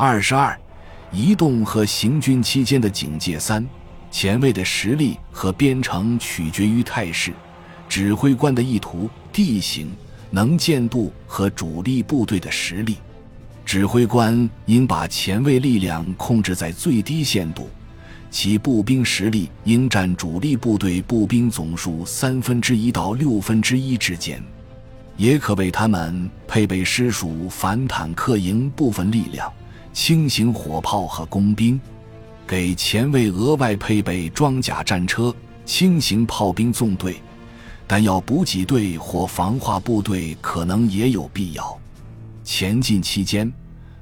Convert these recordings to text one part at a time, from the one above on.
二十二，移动和行军期间的警戒。三，前卫的实力和编程取决于态势、指挥官的意图、地形、能见度和主力部队的实力。指挥官应把前卫力量控制在最低限度，其步兵实力应占主力部队步兵总数三分之一到六分之一之间，也可为他们配备师属反坦克营部分力量、轻型火炮和工兵，给前卫额外配备装甲战车、轻型炮兵纵队、弹药补给队或防化部队，可能也有必要。前进期间，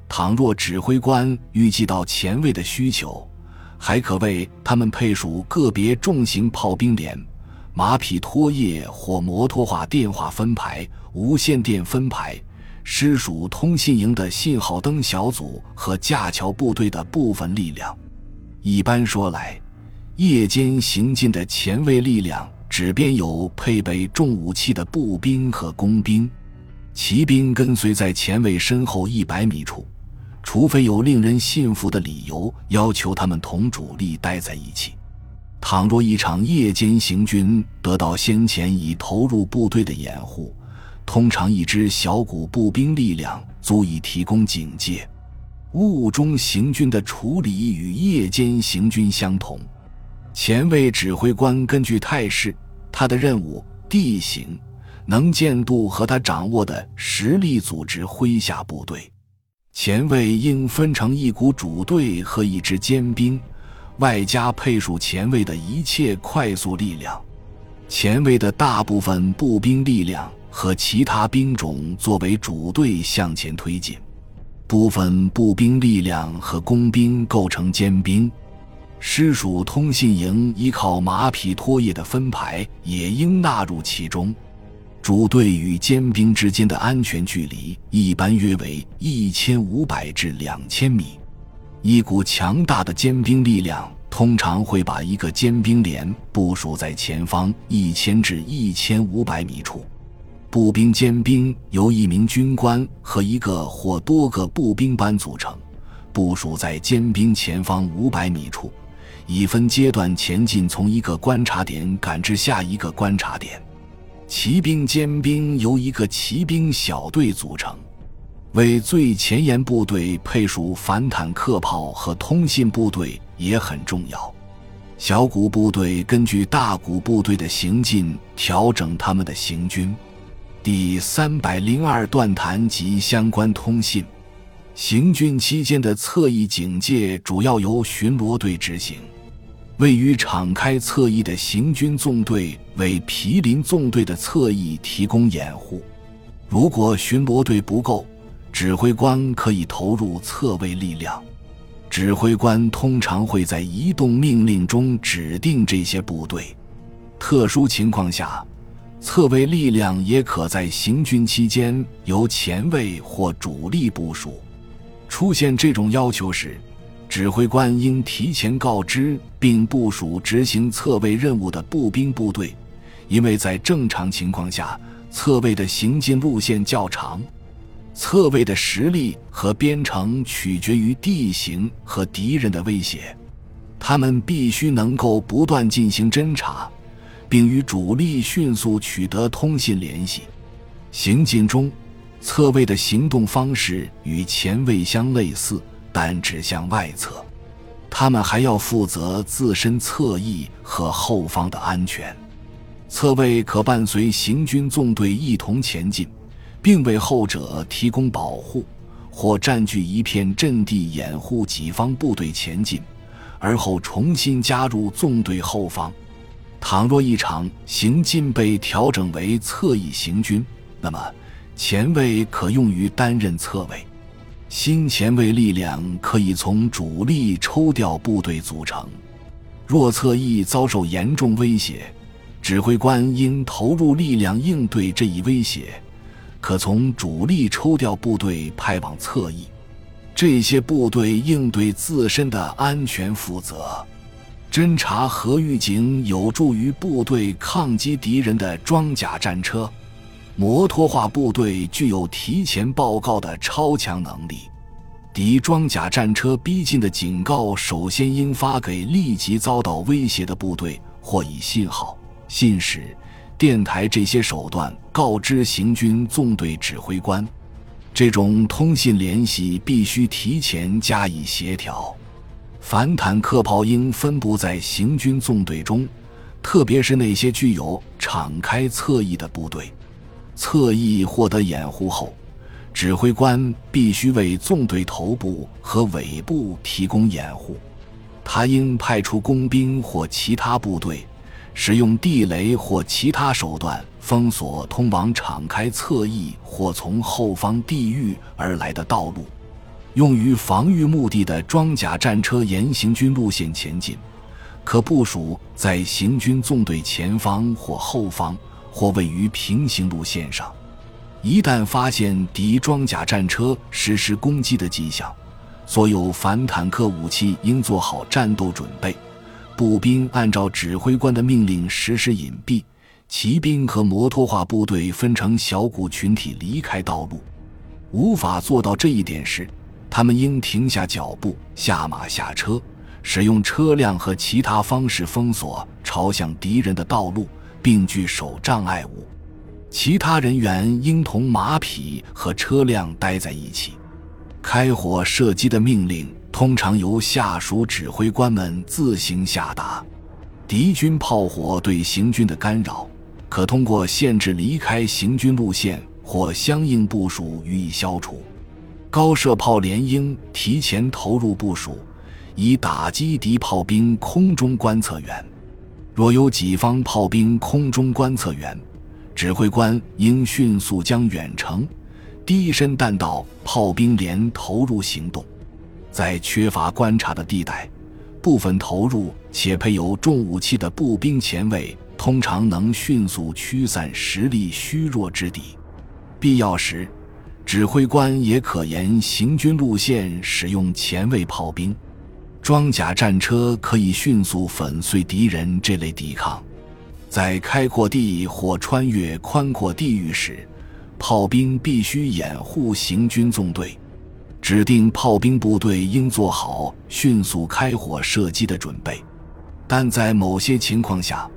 倘若指挥官预计到前卫的需求，还可为他们配属个别重型炮兵连、马匹拖曳或摩托化电话分排、无线电分排、师属通信营的信号灯小组和架桥部队的部分力量。一般说来，夜间行进的前卫力量只编有配备重武器的步兵和工兵。骑兵跟随在前卫身后一百米处，除非有令人信服的理由要求他们同主力待在一起。倘若一场夜间行军得到先前已投入部队的掩护，通常一支小股步兵力量足以提供警戒。雾中行军的处理与夜间行军相同。前卫指挥官根据态势、他的任务、地形。能见度和他掌握的实力组织麾下部队，前卫应分成一股主队和一支尖兵，外加配属前卫的一切快速力量。前卫的大部分步兵力量和其他兵种作为主队向前推进，部分步兵力量和工兵构成尖兵。师属通信营依靠马匹拖曳的分排也应纳入其中。主队与尖兵之间的安全距离一般约为一千五百至两千米。一股强大的尖兵力量通常会把一个尖兵连部署在前方一千至一千五百米处。步兵尖兵由一名军官和一个或多个步兵班组成，部署在尖兵前方五百米处，以分阶段前进，从一个观察点赶至下一个观察点。骑兵尖兵由一个骑兵小队组成，为最前沿部队配属反坦克炮和通信部队也很重要。小股部队根据大股部队的行进调整他们的行军。第三百零二段谈及相关通信。行军期间的侧翼警戒主要由巡逻队执行。位于敞开侧翼的行军纵队为毗邻纵队的侧翼提供掩护。如果巡逻队不够，指挥官可以投入侧卫力量。指挥官通常会在移动命令中指定这些部队。特殊情况下，侧卫力量也可在行军期间由前卫或主力部署。出现这种要求时，指挥官应提前告知并部署执行侧卫任务的步兵部队，因为在正常情况下，侧卫的行进路线较长。侧卫的实力和编程取决于地形和敌人的威胁，他们必须能够不断进行侦察，并与主力迅速取得通信联系。行进中，侧卫的行动方式与前卫相类似。但指向外侧，他们还要负责自身侧翼和后方的安全。侧卫可伴随行军纵队一同前进，并为后者提供保护，或占据一片阵地掩护己方部队前进，而后重新加入纵队后方。倘若一场行进被调整为侧翼行军，那么前卫可用于担任侧卫。新前卫力量可以从主力抽调部队组成。若侧翼遭受严重威胁，指挥官应投入力量应对这一威胁，可从主力抽调部队派往侧翼。这些部队应对自身的安全负责。侦察和预警有助于部队抗击敌人的装甲战车。摩托化部队具有提前报告的超强能力。敌装甲战车逼近的警告首先应发给立即遭到威胁的部队，或以信号、信使、电台这些手段告知行军纵队指挥官。这种通信联系必须提前加以协调。反坦克炮应分布在行军纵队中，特别是那些具有敞开侧翼的部队。侧翼获得掩护后。指挥官必须为纵队头部和尾部提供掩护，他应派出工兵或其他部队，使用地雷或其他手段封锁通往敞开侧翼或从后方地域而来的道路。用于防御目的的装甲战车沿行军路线前进，可部署在行军纵队前方或后方，或位于平行路线上。一旦发现敌装甲战车实施攻击的迹象，所有反坦克武器应做好战斗准备。步兵按照指挥官的命令实施隐蔽，骑兵和摩托化部队分成小股群体离开道路。无法做到这一点时，他们应停下脚步，下马下车，使用车辆和其他方式封锁朝向敌人的道路，并据守障碍物。其他人员应同马匹和车辆待在一起。开火射击的命令通常由下属指挥官们自行下达。敌军炮火对行军的干扰，可通过限制离开行军路线或相应部署予以消除。高射炮连应提前投入部署，以打击敌炮兵空中观测员。若有己方炮兵空中观测员，指挥官应迅速将远程、低身弹道炮兵连投入行动，在缺乏观察的地带，部分投入且配有重武器的步兵前卫通常能迅速驱散实力虚弱之敌。必要时，指挥官也可沿行军路线使用前卫炮兵。装甲战车可以迅速粉碎敌人这类抵抗。在开阔地或穿越宽阔地域时，炮兵必须掩护行军纵队。指定炮兵部队应做好迅速开火射击的准备，但在某些情况下，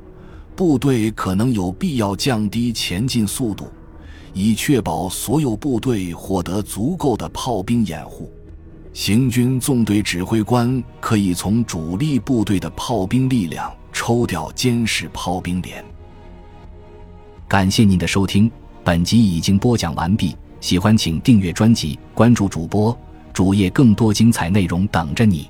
部队可能有必要降低前进速度，以确保所有部队获得足够的炮兵掩护。行军纵队指挥官可以从主力部队的炮兵力量。抽调监视炮兵连。感谢您的收听，本集已经播讲完毕。喜欢请订阅专辑，关注主播主页，更多精彩内容等着你。